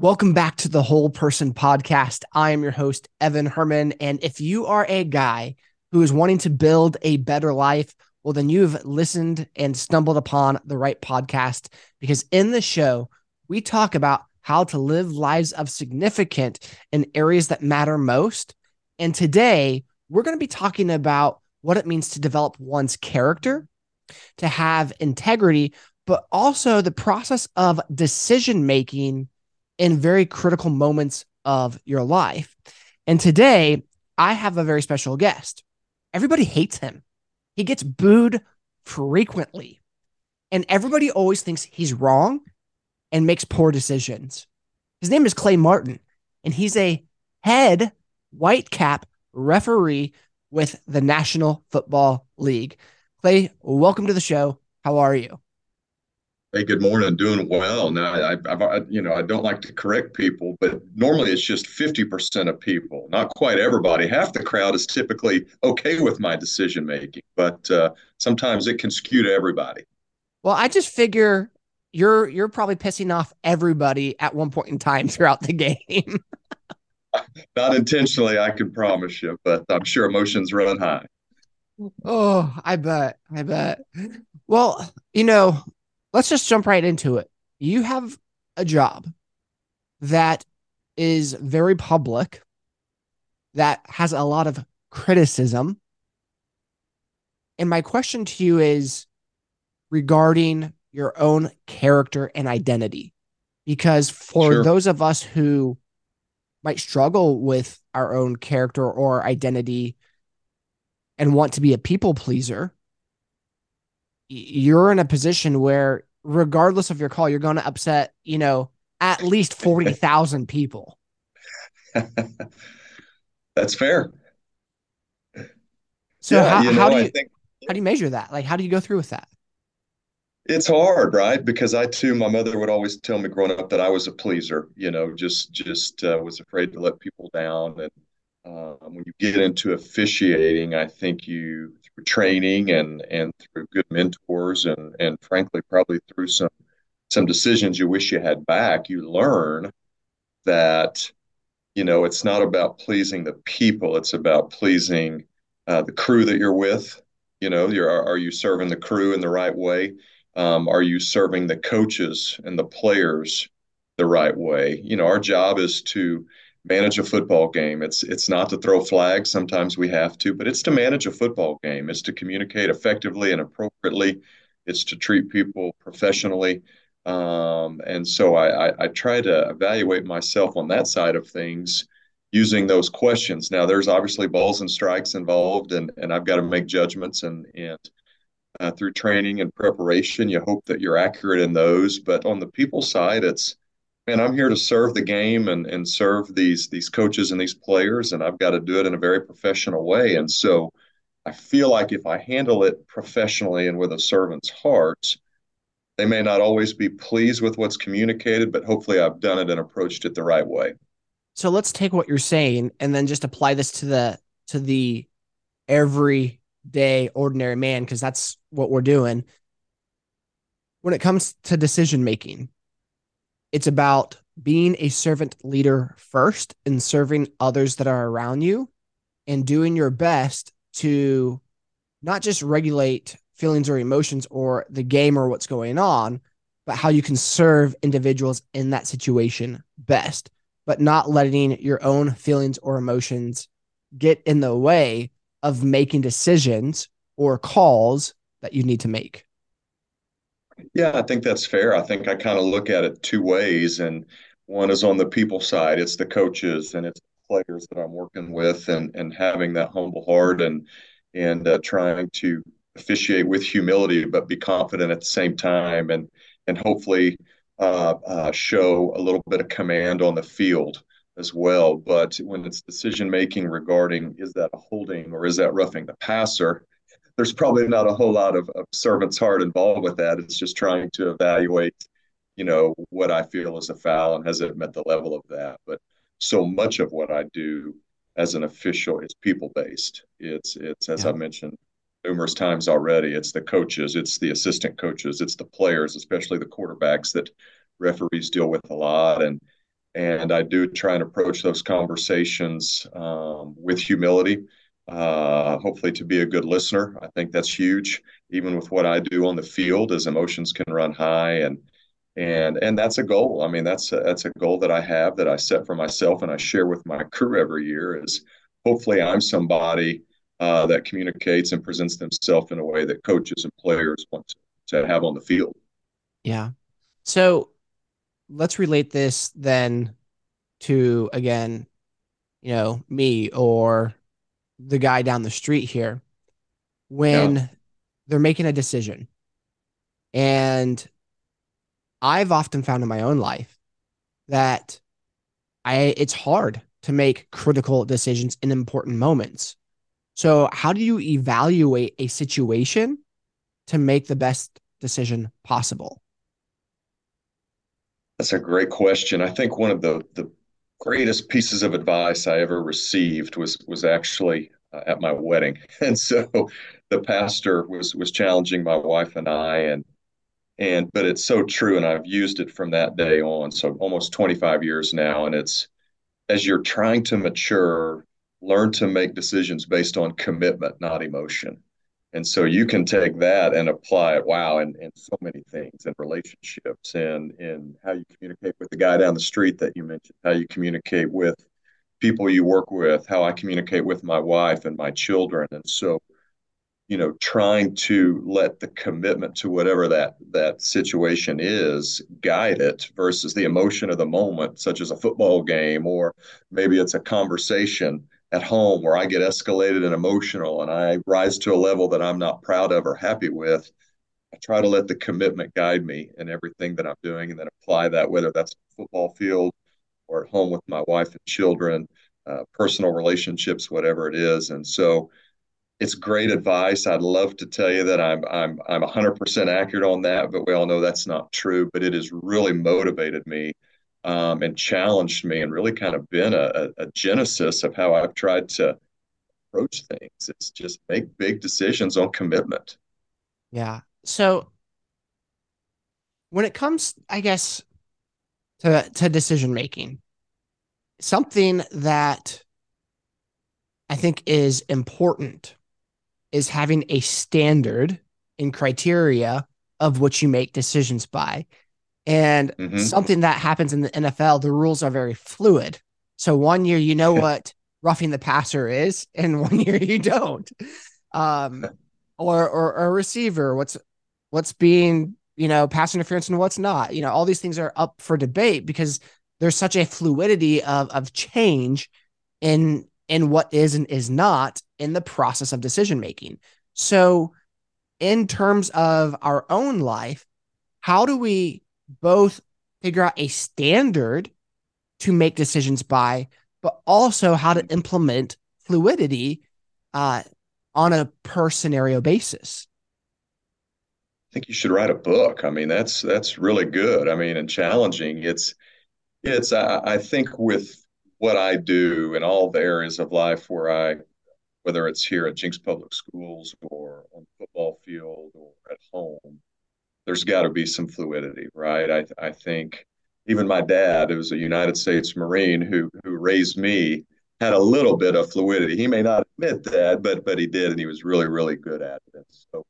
Welcome back to the Whole Person Podcast. I am your host, Evan Herman. And if you are a guy who is wanting to build a better life, well, then you've listened and stumbled upon the right podcast because in the show, we talk about how to live lives of significance in areas that matter most. And today, we're going to be talking about what it means to develop one's character, to have integrity, but also the process of decision making in very critical moments of your life. And today, I have a very special guest. Everybody hates him. He gets booed frequently, and everybody always thinks he's wrong and makes poor decisions. His name is Clay Martin, and he's a head white cap referee with the National Football League. Clay, welcome to the show. How are you? Hey, good morning. Doing well. Now, I, I, you know, I don't like to correct people, but normally it's just 50% of people, not quite everybody. Half the crowd is typically okay with my decision making, but uh, sometimes it can skew to everybody. Well, I just figure you're you're probably pissing off everybody at one point in time throughout the game. not intentionally, I can promise you, but I'm sure emotions run high. Oh, I bet. I bet. Well, you know, let's just jump right into it. You have a job that is very public, that has a lot of criticism. And my question to you is regarding your own character and identity. Because for sure. those of us who might struggle with our own character or identity and want to be a people pleaser, you're in a position where regardless of your call you're going to upset you know at least 40,000 people. That's fair. So yeah, how, you know, how do you think, how do you measure that? Like how do you go through with that? It's hard right? Because i too my mother would always tell me growing up that i was a pleaser you know just just uh, was afraid to let people down. And um, when you get into officiating, I think you training and and through good mentors and and frankly probably through some some decisions you wish you had back, you learn that you know it's not about pleasing the people; it's about pleasing uh, the crew that you're with. You know, you're are you serving the crew in the right way? Um, are you serving the coaches and the players the right way? You know, our job is to manage a football game. It's it's not to throw flags. Sometimes we have to, but it's to manage a football game. It's to communicate effectively and appropriately. It's to treat people professionally. Um, and so I, I, I try to evaluate myself on that side of things using those questions. Now there's obviously balls and strikes involved, and and I've got to make judgments and and uh, through training and preparation, you hope that you're accurate in those. But on the people side, it's man, I'm here to serve the game and and serve these these coaches and these players, and I've got to do it in a very professional way. And so, I feel like if I handle it professionally and with a servant's heart, they may not always be pleased with what's communicated, but hopefully, I've done it and approached it the right way. So let's take what you're saying and then just apply this to the to the everyday ordinary man because that's what we're doing. When it comes to decision making, it's about being a servant leader first and serving others that are around you and doing your best to not just regulate feelings or emotions or the game or what's going on, but how you can serve individuals in that situation best, but not letting your own feelings or emotions get in the way of making decisions or calls that you need to make. Yeah, I think that's fair. I think I kind of look at it two ways, and one is on the people side. It's the coaches and it's players that I'm working with, and and having that humble heart and and uh, trying to officiate with humility, but be confident at the same time, and and hopefully uh, uh, show a little bit of command on the field as well. But when it's decision making regarding is that a holding or is that roughing the passer, there's probably not a whole lot of, of servant's heart involved with that. It's just trying to evaluate, you know, what I feel is a foul and has it met the level of that. But so much of what I do as an official is people based. It's it's as yeah. I mentioned numerous times already. It's the coaches, it's the assistant coaches, it's the players, especially the quarterbacks that referees deal with a lot, and and I do try and approach those conversations um, with humility. Uh, hopefully, to be a good listener. I think that's huge, even with what I do on the field, as emotions can run high, and and and that's a goal. I mean, that's a, that's a goal that I have that I set for myself, and I share with my crew every year. Is hopefully I'm somebody uh, that communicates and presents themselves in a way that coaches and players want to, to have on the field. Yeah. So let's relate this then to again, you know, me or the guy down the street here when yeah. they're making a decision. And I've often found in my own life that I it's hard to make critical decisions in important moments. So, how do you evaluate a situation to make the best decision possible? That's a great question. I think one of the the greatest pieces of advice I ever received was was actually uh, at my wedding, and so the pastor was was challenging my wife and I, and and but it's so true, and I've used it from that day on, so almost 25 years now, and it's as you're trying to mature, learn to make decisions based on commitment, not emotion. And so you can take that and apply it, wow, in, in so many things, and relationships, and in how you communicate with the guy down the street that you mentioned, how you communicate with people you work with, how I communicate with my wife and my children. And so, you know, trying to let the commitment to whatever that that situation is guide it versus the emotion of the moment, such as a football game, or maybe it's a conversation at home where I get escalated and emotional and I rise to a level that I'm not proud of or happy with, I try to let the commitment guide me in everything that I'm doing and then apply that, whether that's football field or at home with my wife and children, uh, personal relationships, whatever it is. And so it's great advice. I'd love to tell you that I'm I'm I'm 100% accurate on that, but we all know that's not true. But it has really motivated me um, and challenged me and really kind of been a, a, genesis of how I've tried to approach things. It's just make big decisions on commitment. Yeah. So when it comes, I guess, to, to decision making, something that I think is important is having a standard and criteria of which you make decisions by. And mm-hmm. something that happens in the NFL, the rules are very fluid. So one year you know what roughing the passer is, and one year you don't. Um, or, or or a receiver, what's what's being you know pass interference and what's not. You know, all these things are up for debate because there's such a fluidity of of change in in what is and is not in the process of decision making. So, in terms of our own life, how do we both figure out a standard to make decisions by, but also how to implement fluidity uh, on a per scenario basis. I think you should write a book. I mean, that's that's really good. I mean, and challenging. It's it's I, I think with what I do in all the areas of life where I, whether it's here at Jenks Public Schools or on the football field or at home, there's got to be some fluidity, right? I, I think even my dad, who was a United States Marine who who raised me, had a little bit of fluidity. He may not admit that, but but he did, and he was really really good at it. So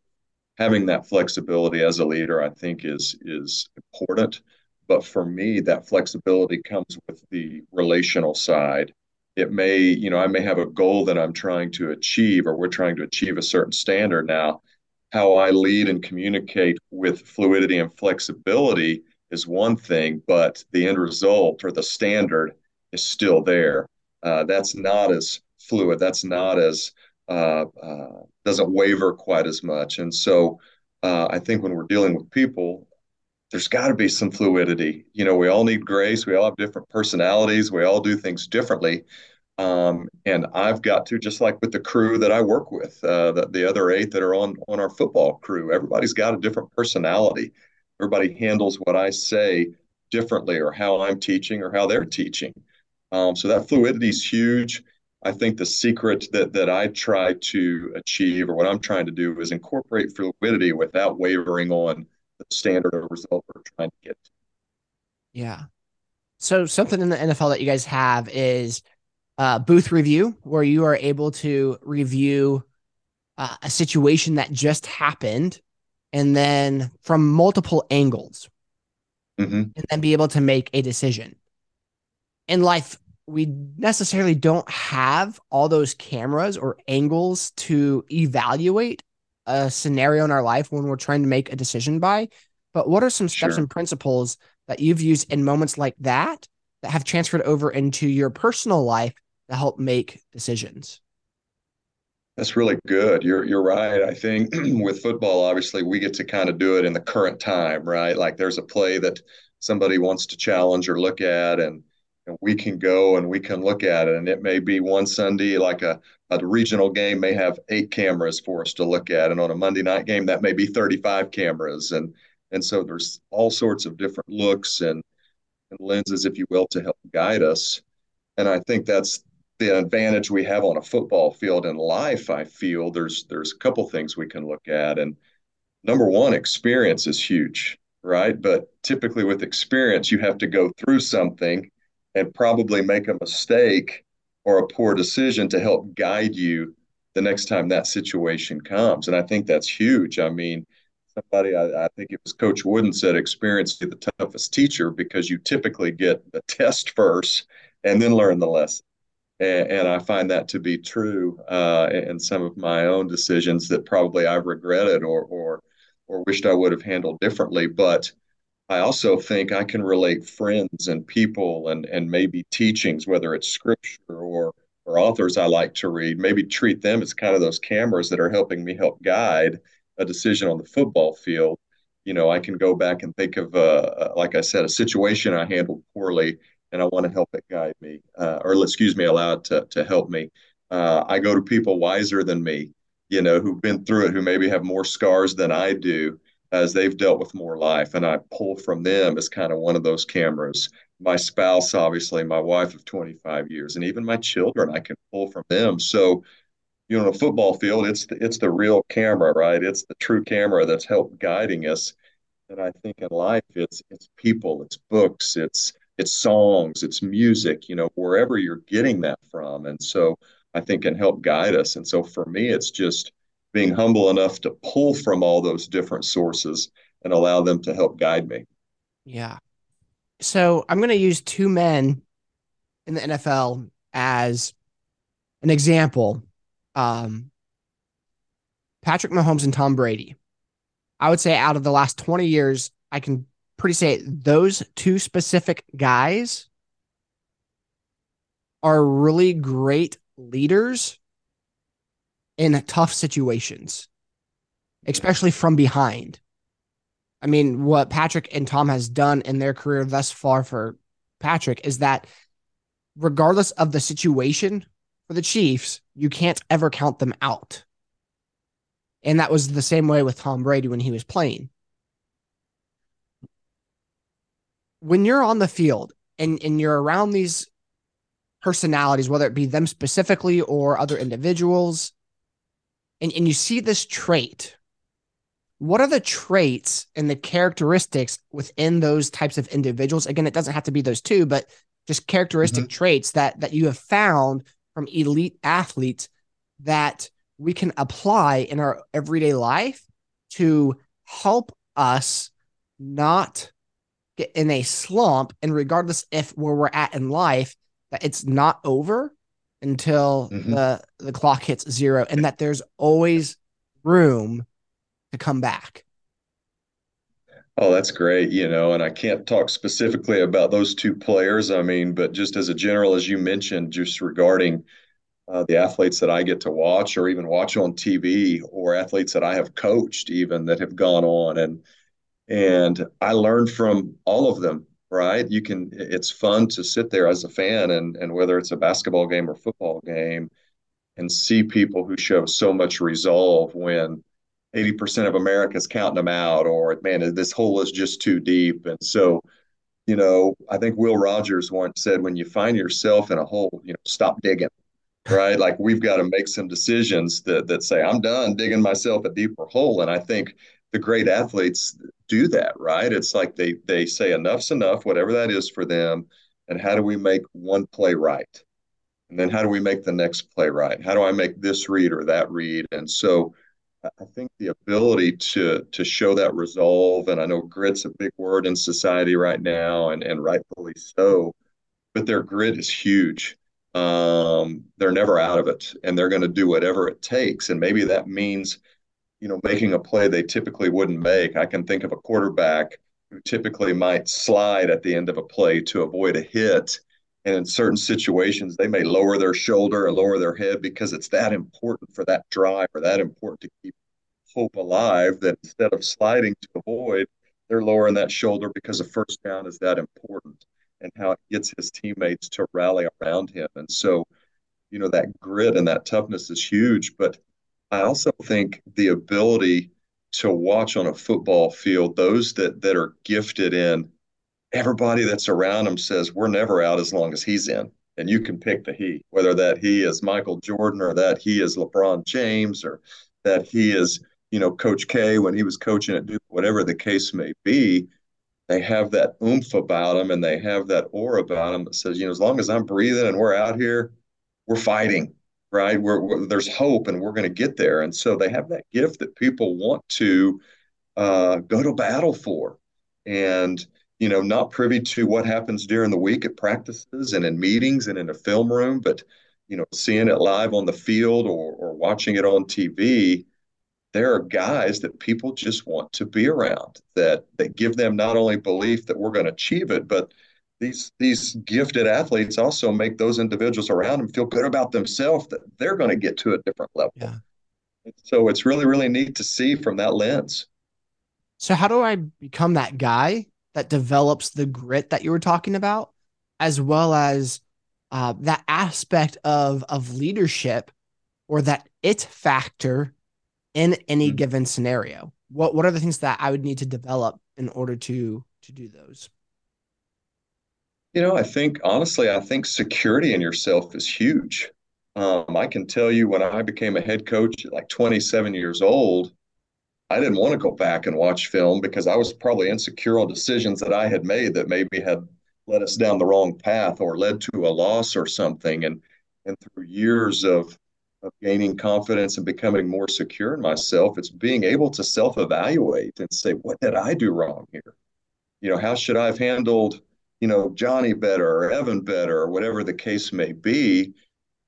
having that flexibility as a leader, I think, is is important. But for me, that flexibility comes with the relational side. It may, you know, I may have a goal that I'm trying to achieve, or we're trying to achieve a certain standard now how I lead and communicate with fluidity and flexibility is one thing, but the end result or the standard is still there. Uh, that's not as fluid. That's not as uh, uh, doesn't waver quite as much. And so uh, I think when we're dealing with people, there's got to be some fluidity. You know, we all need grace. We all have different personalities. We all do things differently. Um, and I've got to just like with the crew that I work with, uh, the, the other eight that are on on our football crew. Everybody's got a different personality. Everybody handles what I say differently, or how I'm teaching, or how they're teaching. Um, so that fluidity is huge. I think the secret that that I try to achieve, or what I'm trying to do, is incorporate fluidity without wavering on the standard or result we're trying to get. Yeah. So something in the NFL that you guys have is uh, booth review, where you are able to review uh, a situation that just happened, and then from multiple angles, mm-hmm. and then be able to make a decision. In life, we necessarily don't have all those cameras or angles to evaluate a scenario in our life when we're trying to make a decision by. But what are some steps sure. and principles that you've used in moments like that that have transferred over into your personal life to help make decisions? That's really good. You're you're right. I think with football, obviously, we get to kind of do it in the current time, right? Like there's a play that somebody wants to challenge or look at, and and we can go and we can look at it. And it may be one Sunday, like a, a regional game may have eight cameras for us to look at. And on a Monday night game, that may be 35 cameras. And and so there's all sorts of different looks and, and lenses, if you will, to help guide us. And I think that's the advantage we have on a football field in life. I feel there's there's a couple things we can look at. And number one, experience is huge, right? But typically with experience, you have to go through something and probably make a mistake or a poor decision to help guide you the next time that situation comes. And I think that's huge. I mean, somebody, I, I think it was Coach Wooden said, experience is the toughest teacher because you typically get the test first and then learn the lesson. And, and I find that to be true uh, in some of my own decisions that probably I've regretted or, or, or wished I would have handled differently. But I also think I can relate friends and people and and maybe teachings, whether it's scripture or or authors I like to read, maybe treat them as kind of those cameras that are helping me help guide a decision on the football field. You know, I can go back and think of, uh, like I said, a situation I handled poorly, and I want to help it guide me, uh, or excuse me, allow it to to help me. Uh, I go to people wiser than me, you know, who've been through it, who maybe have more scars than I do, as they've dealt with more life. And I pull from them as kind of one of those cameras. My spouse, obviously, my wife of 25 years, and even my children, I can pull from them. So, you know, on a football field, it's the, it's the real camera, right? It's the true camera that's helped guiding us. And I think in life, it's it's people, it's books, it's it's songs, it's music, you know, wherever you're getting that from. And so I think can help guide us. And so for me, it's just being humble enough to pull from all those different sources and allow them to help guide me. Yeah. So I'm going to use two men in the NFL as an example. Um, Patrick Mahomes and Tom Brady. I would say out of the last 20 years, I can pretty say those two specific guys are really great leaders in tough situations, especially from behind. I mean, what Patrick and Tom has done in their career thus far for Patrick is that regardless of the situation for the Chiefs, you can't ever count them out. And that was the same way with Tom Brady when he was playing. When you're on the field and, and you're around these personalities, whether it be them specifically or other individuals, and, and you see this trait, what are the traits and the characteristics within those types of individuals? Again, it doesn't have to be those two, but just characteristic mm-hmm. traits that that you have found from elite athletes that we can apply in our everyday life to help us not get in a slump and regardless if where we're at in life that it's not over until mm-hmm. the the clock hits zero and that there's always room to come back. Oh, that's great, you know, and I can't talk specifically about those two players. I mean, but just as a general, as you mentioned, just regarding uh, the athletes that I get to watch or even watch on TV or athletes that I have coached even that have gone on and and I learned from all of them right? You can, it's fun to sit there as a fan and, and whether it's a basketball game or football game and see people who show so much resolve when 80% of America's counting them out or man, this hole is just too deep. And so, you know, I think Will Rogers once said, when you find yourself in a hole, you know, stop digging, right? like we've got to make some decisions that, that say, I'm done digging myself a deeper hole. And I think the great athletes do that, right? It's like they they say enough's enough, whatever that is for them, and how do we make one play right? And then how do we make the next play right? How do I make this read or that read? And so I think the ability to to show that resolve, and I know grit's a big word in society right now, and and rightfully so, but their grit is huge. Um, they're never out of it, and they're going to do whatever it takes. And maybe that means, you know, making a play they typically wouldn't make. I can think of a quarterback who typically might slide at the end of a play to avoid a hit. And in certain situations, they may lower their shoulder and lower their head because it's that important for that drive or that important to keep hope alive that instead of sliding to avoid, they're lowering that shoulder because a first down is that important and how it gets his teammates to rally around him. And so, you know, that grit and that toughness is huge. But I also think the ability to watch on a football field those that that are gifted in everybody that's around him says we're never out as long as he's in. And you can pick the he whether that he is michael jordan or that he is lebron james or that he is you know coach k when he was coaching at duke whatever the case may be they have that oomph about them and they have that aura about them that says you know as long as i'm breathing and we're out here we're fighting right? Where, where there's hope and we're going to get there. And so they have that gift that people want to uh, go to battle for. And, you know, not privy to what happens during the week at practices and in meetings and in a film room, but, you know, seeing it live on the field or, or watching it on TV, there are guys that people just want to be around that that give them not only belief that we're going to achieve it, but these these gifted athletes also make those individuals around them feel good about themselves that they're going to get to a different level. Yeah. So it's really really neat to see from that lens. So how do I become that guy that develops the grit that you were talking about, as well as uh, that aspect of of leadership or that it factor in any mm-hmm. given scenario? What what are the things that I would need to develop in order to to do those? You know, I think honestly, I think security in yourself is huge. Um, I can tell you when I became a head coach at like 27 years old, I didn't want to go back and watch film because I was probably insecure on decisions that I had made that maybe had led us down the wrong path or led to a loss or something. And and through years of of gaining confidence and becoming more secure in myself, it's being able to self-evaluate and say, what did I do wrong here? You know, how should I have handled you know, Johnny better or Evan better or whatever the case may be.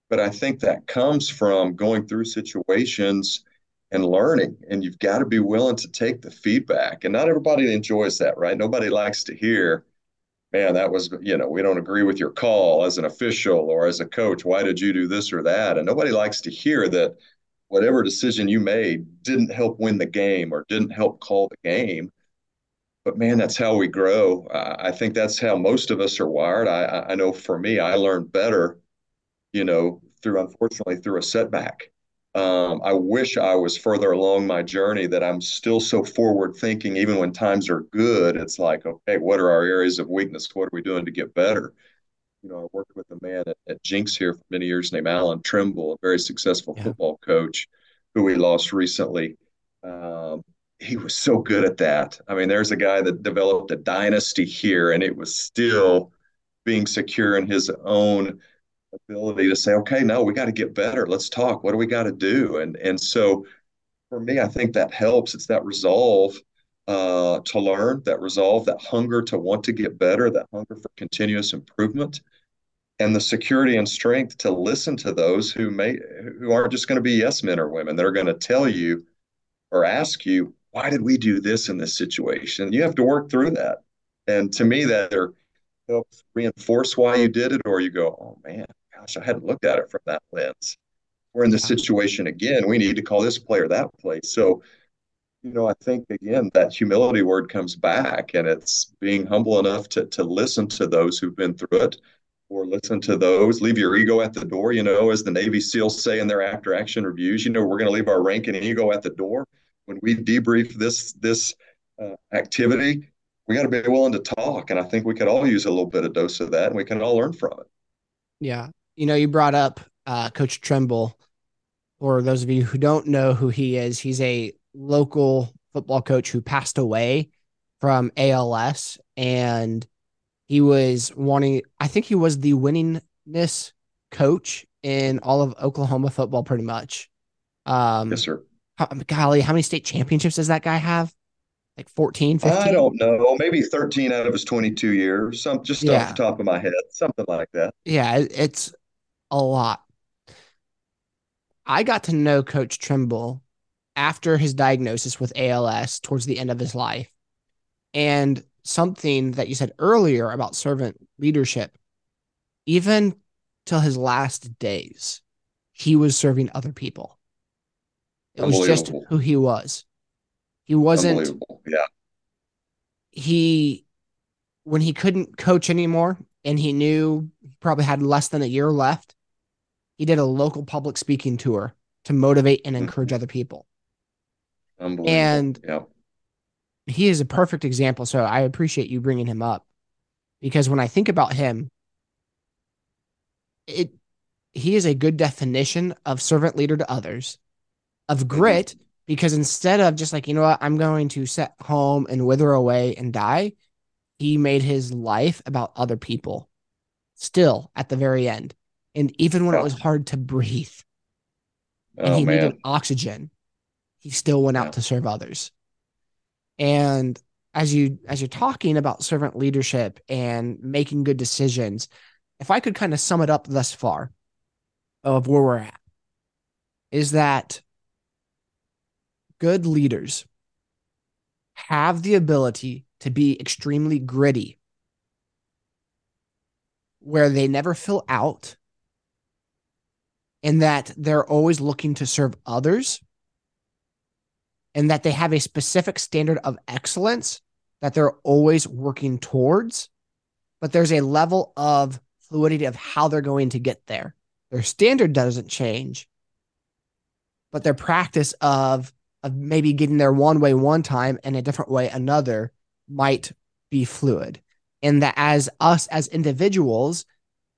But I think that comes from going through situations and learning. And you've got to be willing to take the feedback. And not everybody enjoys that, right? Nobody likes to hear, man, that was, you know, we don't agree with your call as an official or as a coach. Why did you do this or that? And nobody likes to hear that whatever decision you made didn't help win the game or didn't help call the game but man, that's how we grow. I think that's how most of us are wired. I, I know for me, I learned better, you know, through unfortunately through a setback. Um, I wish I was further along my journey that I'm still so forward thinking, even when times are good. It's like, okay, what are our areas of weakness? What are we doing to get better? You know, I worked with a man at, at Jenks here for many years named Alan Trimble, a very successful yeah. football coach who we lost recently. Um, he was so good at that. I mean, there's a guy that developed a dynasty here, and it was still being secure in his own ability to say, okay, no, we got to get better. Let's talk. What do we got to do? And and so for me, I think that helps. It's that resolve uh, to learn, that resolve, that hunger to want to get better, that hunger for continuous improvement, and the security and strength to listen to those who may who aren't just going to be yes men or women. They're going to tell you or ask you, why did we do this in this situation? You have to work through that. And to me, that helps reinforce why you did it, or you go, oh man, gosh, I hadn't looked at it from that lens. We're in this situation again. We need to call this player that play. So, you know, I think again that humility word comes back, and it's being humble enough to to listen to those who've been through it, or listen to those. Leave your ego at the door. You know, as the Navy SEALs say in their after action reviews. You know, we're going to leave our rank and ego at the door when we debrief this this uh, activity, we got to be willing to talk, and I think we could all use a little bit of dose of that, and we can all learn from it. Yeah, you know, you brought up uh, Coach Trimble. For those of you who don't know who he is, he's a local football coach who passed away from ALS, and He was wanting, I think he was the winningest coach in all of Oklahoma football, pretty much. Um, yes, sir. How, golly, how many state championships does that guy have? Like 14, 15? I don't know. Maybe 13 out of his 22 years. Some just yeah. off the top of my head, something like that. Yeah, it's a lot. I got to know Coach Trimble after his diagnosis with ALS towards the end of his life. And something that you said earlier about servant leadership, even till his last days, he was serving other people. It was just who he was. He wasn't. Yeah. He, when he couldn't coach anymore and he knew he probably had less than a year left, he did a local public speaking tour to motivate and encourage mm-hmm. other people. And yeah he is a perfect example. So I appreciate you bringing him up because when I think about him, it he is a good definition of servant leader to others, of grit, mm-hmm. because instead of just like, you know what, I'm going to set home and wither away and die, he made his life about other people still at the very end. And even when oh. it was hard to breathe and oh, he man. needed oxygen, he still went out yeah. to serve others. And as you as you're talking about servant leadership and making good decisions, if I could kind of sum it up thus far of where we're at, is that good leaders have the ability to be extremely gritty, where they never fill out, and that they're always looking to serve others and that they have a specific standard of excellence that they're always working towards, but there's a level of fluidity of how they're going to get there. Their standard doesn't change, but their practice of of maybe getting there one way one time and a different way another might be fluid. And that as us as individuals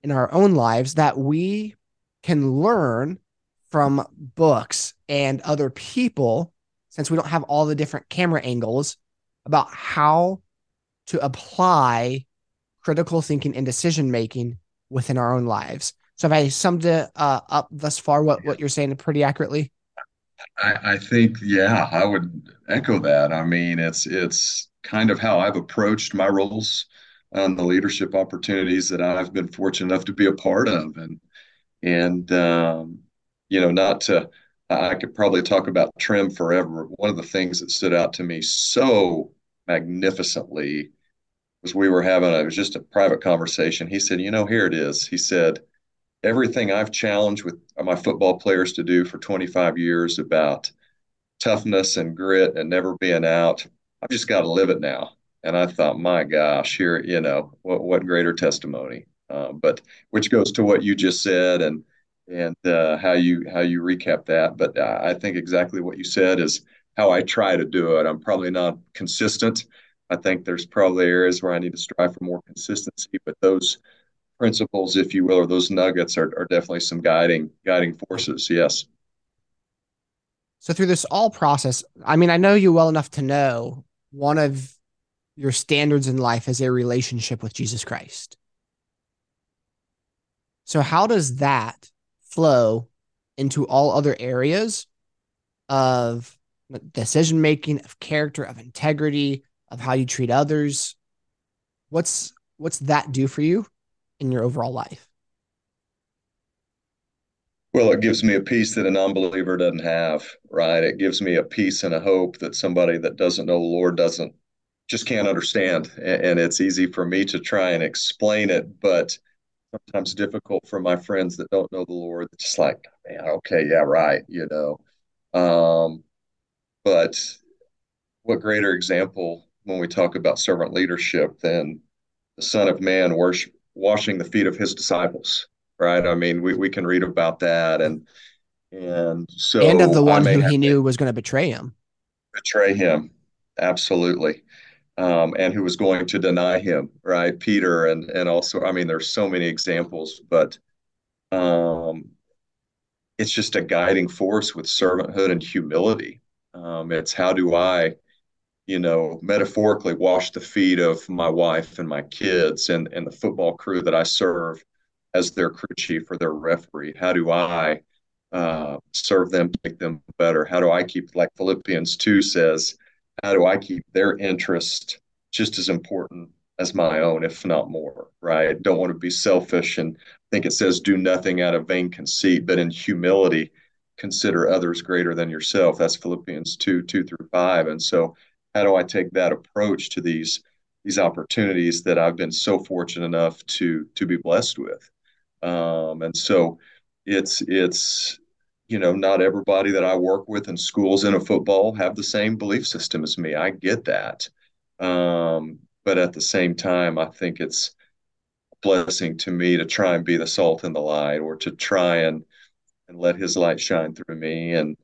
in our own lives that we can learn from books and other people since we don't have all the different camera angles about how to apply critical thinking and decision making within our own lives. So, have I summed it uh, up thus far? What what you're saying pretty accurately? I, I think, yeah, I would echo that. I mean, it's it's kind of how I've approached my roles and the leadership opportunities that I've been fortunate enough to be a part of, and and um, you know, not to I could probably talk about trim forever. One of the things that stood out to me so magnificently was we were having a, it was just a private conversation. He said, "You know, here it is." He said, "Everything I've challenged with my football players to do for 25 years about toughness and grit and never being out, I've just got to live it now." And I thought, my gosh, here, you know, what what greater testimony. Um, but which goes to what you just said and and uh, how you how you recap that. But uh, I think exactly what you said is how I try to do it. I'm probably not consistent. I think there's probably areas where I need to strive for more consistency, but those principles, if you will, or those nuggets are, are definitely some guiding guiding forces. Yes. So through this all process, I mean, I know you well enough to know one of your standards in life is a relationship with Jesus Christ. So how does that flow into all other areas of decision making, of character, of integrity, of how you treat others. What's what's that do for you in your overall life? Well, it gives me a peace that a non-believer doesn't have, right? It gives me a peace and a hope that somebody that doesn't know the Lord doesn't just can't understand. And it's easy for me to try and explain it, but sometimes difficult for my friends that don't know the Lord. It's just like, man, okay, yeah, right, you know. Um, but what greater example when we talk about servant leadership than the Son of Man worship, washing the feet of his disciples, right? I mean, we, we can read about that and and so and of the one who he knew was going to betray him. Betray him, absolutely um, and who was going to deny him, right? Peter, and and also, I mean, there's so many examples, but um, it's just a guiding force with servanthood and humility. Um, it's how do I, you know, metaphorically wash the feet of my wife and my kids and, and the football crew that I serve as their crew chief or their referee? How do I uh, serve them, make them better? How do I keep, like Philippians 2 says, how do I keep their interest just as important as my own, if not more, right? Don't want to be selfish. And I think it says, do nothing out of vain conceit, but in humility, consider others greater than yourself. That's Philippians 2, 2 through 5. And so how do I take that approach to these these opportunities that I've been so fortunate enough to to be blessed with? Um, and so it's it's you know not everybody that I work with in schools in a football have the same belief system as me. I get that, um, but at the same time, I think it's blessing to me to try and be the salt in the light, or to try and and let His light shine through me and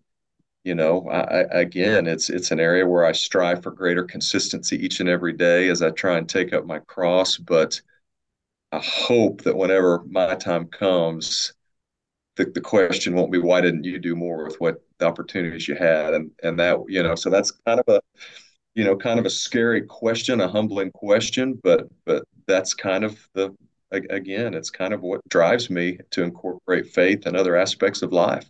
you know I, again it's it's an area where i strive for greater consistency each and every day as i try and take up my cross but i hope that whenever my time comes the, the question won't be why didn't you do more with what the opportunities you had? And and that you know so that's kind of a you know kind of a scary question a humbling question but but that's kind of the again it's kind of what drives me to incorporate faith and other aspects of life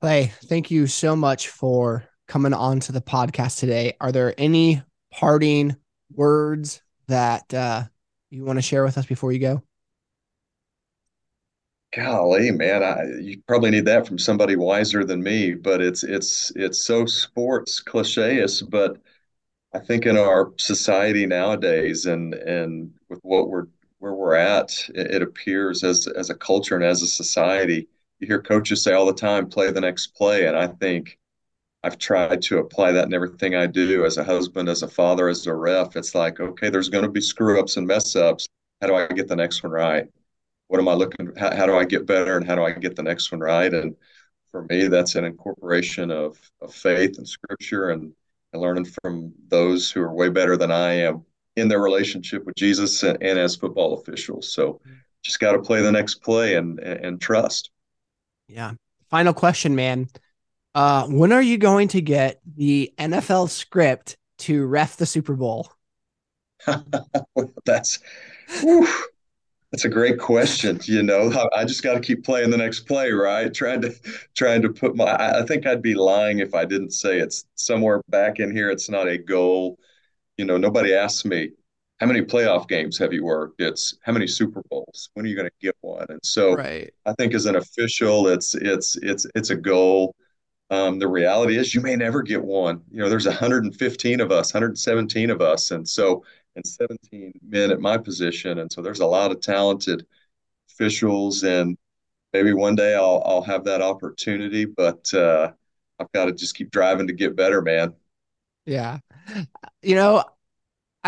Clay, thank you so much for coming on to the podcast today. Are there any parting words that uh, you want to share with us before you go? Golly, man, I, you probably need that from somebody wiser than me. But it's it's it's so sports clicheist, but I think in our society nowadays, and and with what we're where we're at, it, it appears as as a culture and as a society you hear coaches say all the time, play the next play. And I think I've tried to apply that in everything I do as a husband, as a father, as a ref. It's like, okay, there's going to be screw ups and mess ups. How do I get the next one right? What am I looking? How, how do I get better, and how do I get the next one right? And for me, that's an incorporation of of faith and scripture, and, and learning from those who are way better than I am in their relationship with Jesus and, and as football officials. So, just got to play the next play and, and, and trust. Yeah. Final question, man. Uh, when are you going to get the NFL script to ref the Super Bowl? that's whew, that's a great question. You know, I, just got to keep playing the next play, right? Trying to trying to put my. I think I'd be lying if I didn't say it's somewhere back in here. It's not a goal. You know, nobody asks me how many playoff games have you worked? It's how many Super Bowls? When are you going to get one? And so right. I think as an official, it's it's it's it's a goal. Um, the reality is you may never get one. You know, there's 115 of us, 117 of us, and so and 17 men at my position, and so there's a lot of talented officials, and maybe one day I'll I'll have that opportunity, but uh, I've got to just keep driving to get better, man. Yeah, you know,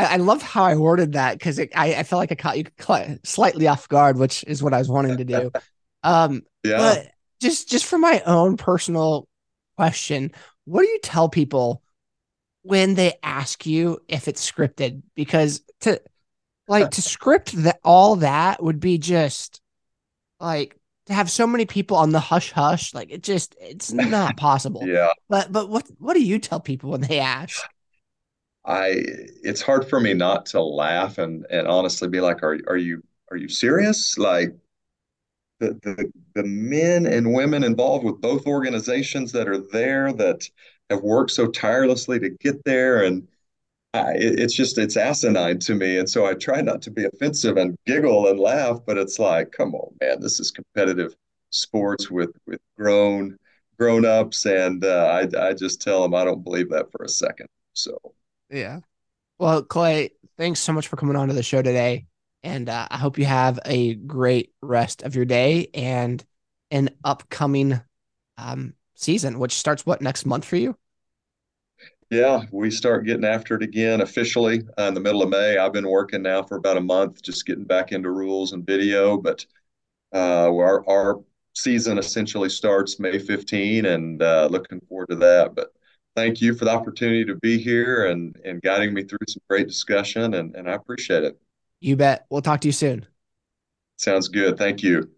I, I love how I worded that because I, I felt like I caught you slightly off guard, which is what I was wanting to do. Um, yeah. But just just for my own personal question, what do you tell people when they ask you if it's scripted? Because to like to script that all that would be just like to have so many people on the hush hush like it just it's not possible yeah but but what what do you tell people when they ask I it's hard for me not to laugh and and honestly be like, are are you are you serious? Like the the the men and women involved with both organizations that are there that have worked so tirelessly to get there and I, it's just it's asinine to me. And so i try not to be offensive and giggle and laugh but it's like come on man this is competitive sports with with grown grown ups and uh, I, I just tell them i don't believe that for a second. So yeah. Well, Clay, thanks so much for coming on to the show today. And uh, I hope you have a great rest of your day and an upcoming um, season, which starts what next month for you? Yeah, we start getting after it again officially uh, in the middle of May. I've been working now for about a month, just getting back into rules and video. But uh, our, our season essentially starts May 15, and uh, looking forward to that. But thank you for the opportunity to be here and, and guiding me through some great discussion. And, and I appreciate it. You bet. We'll talk to you soon. Sounds good. Thank you.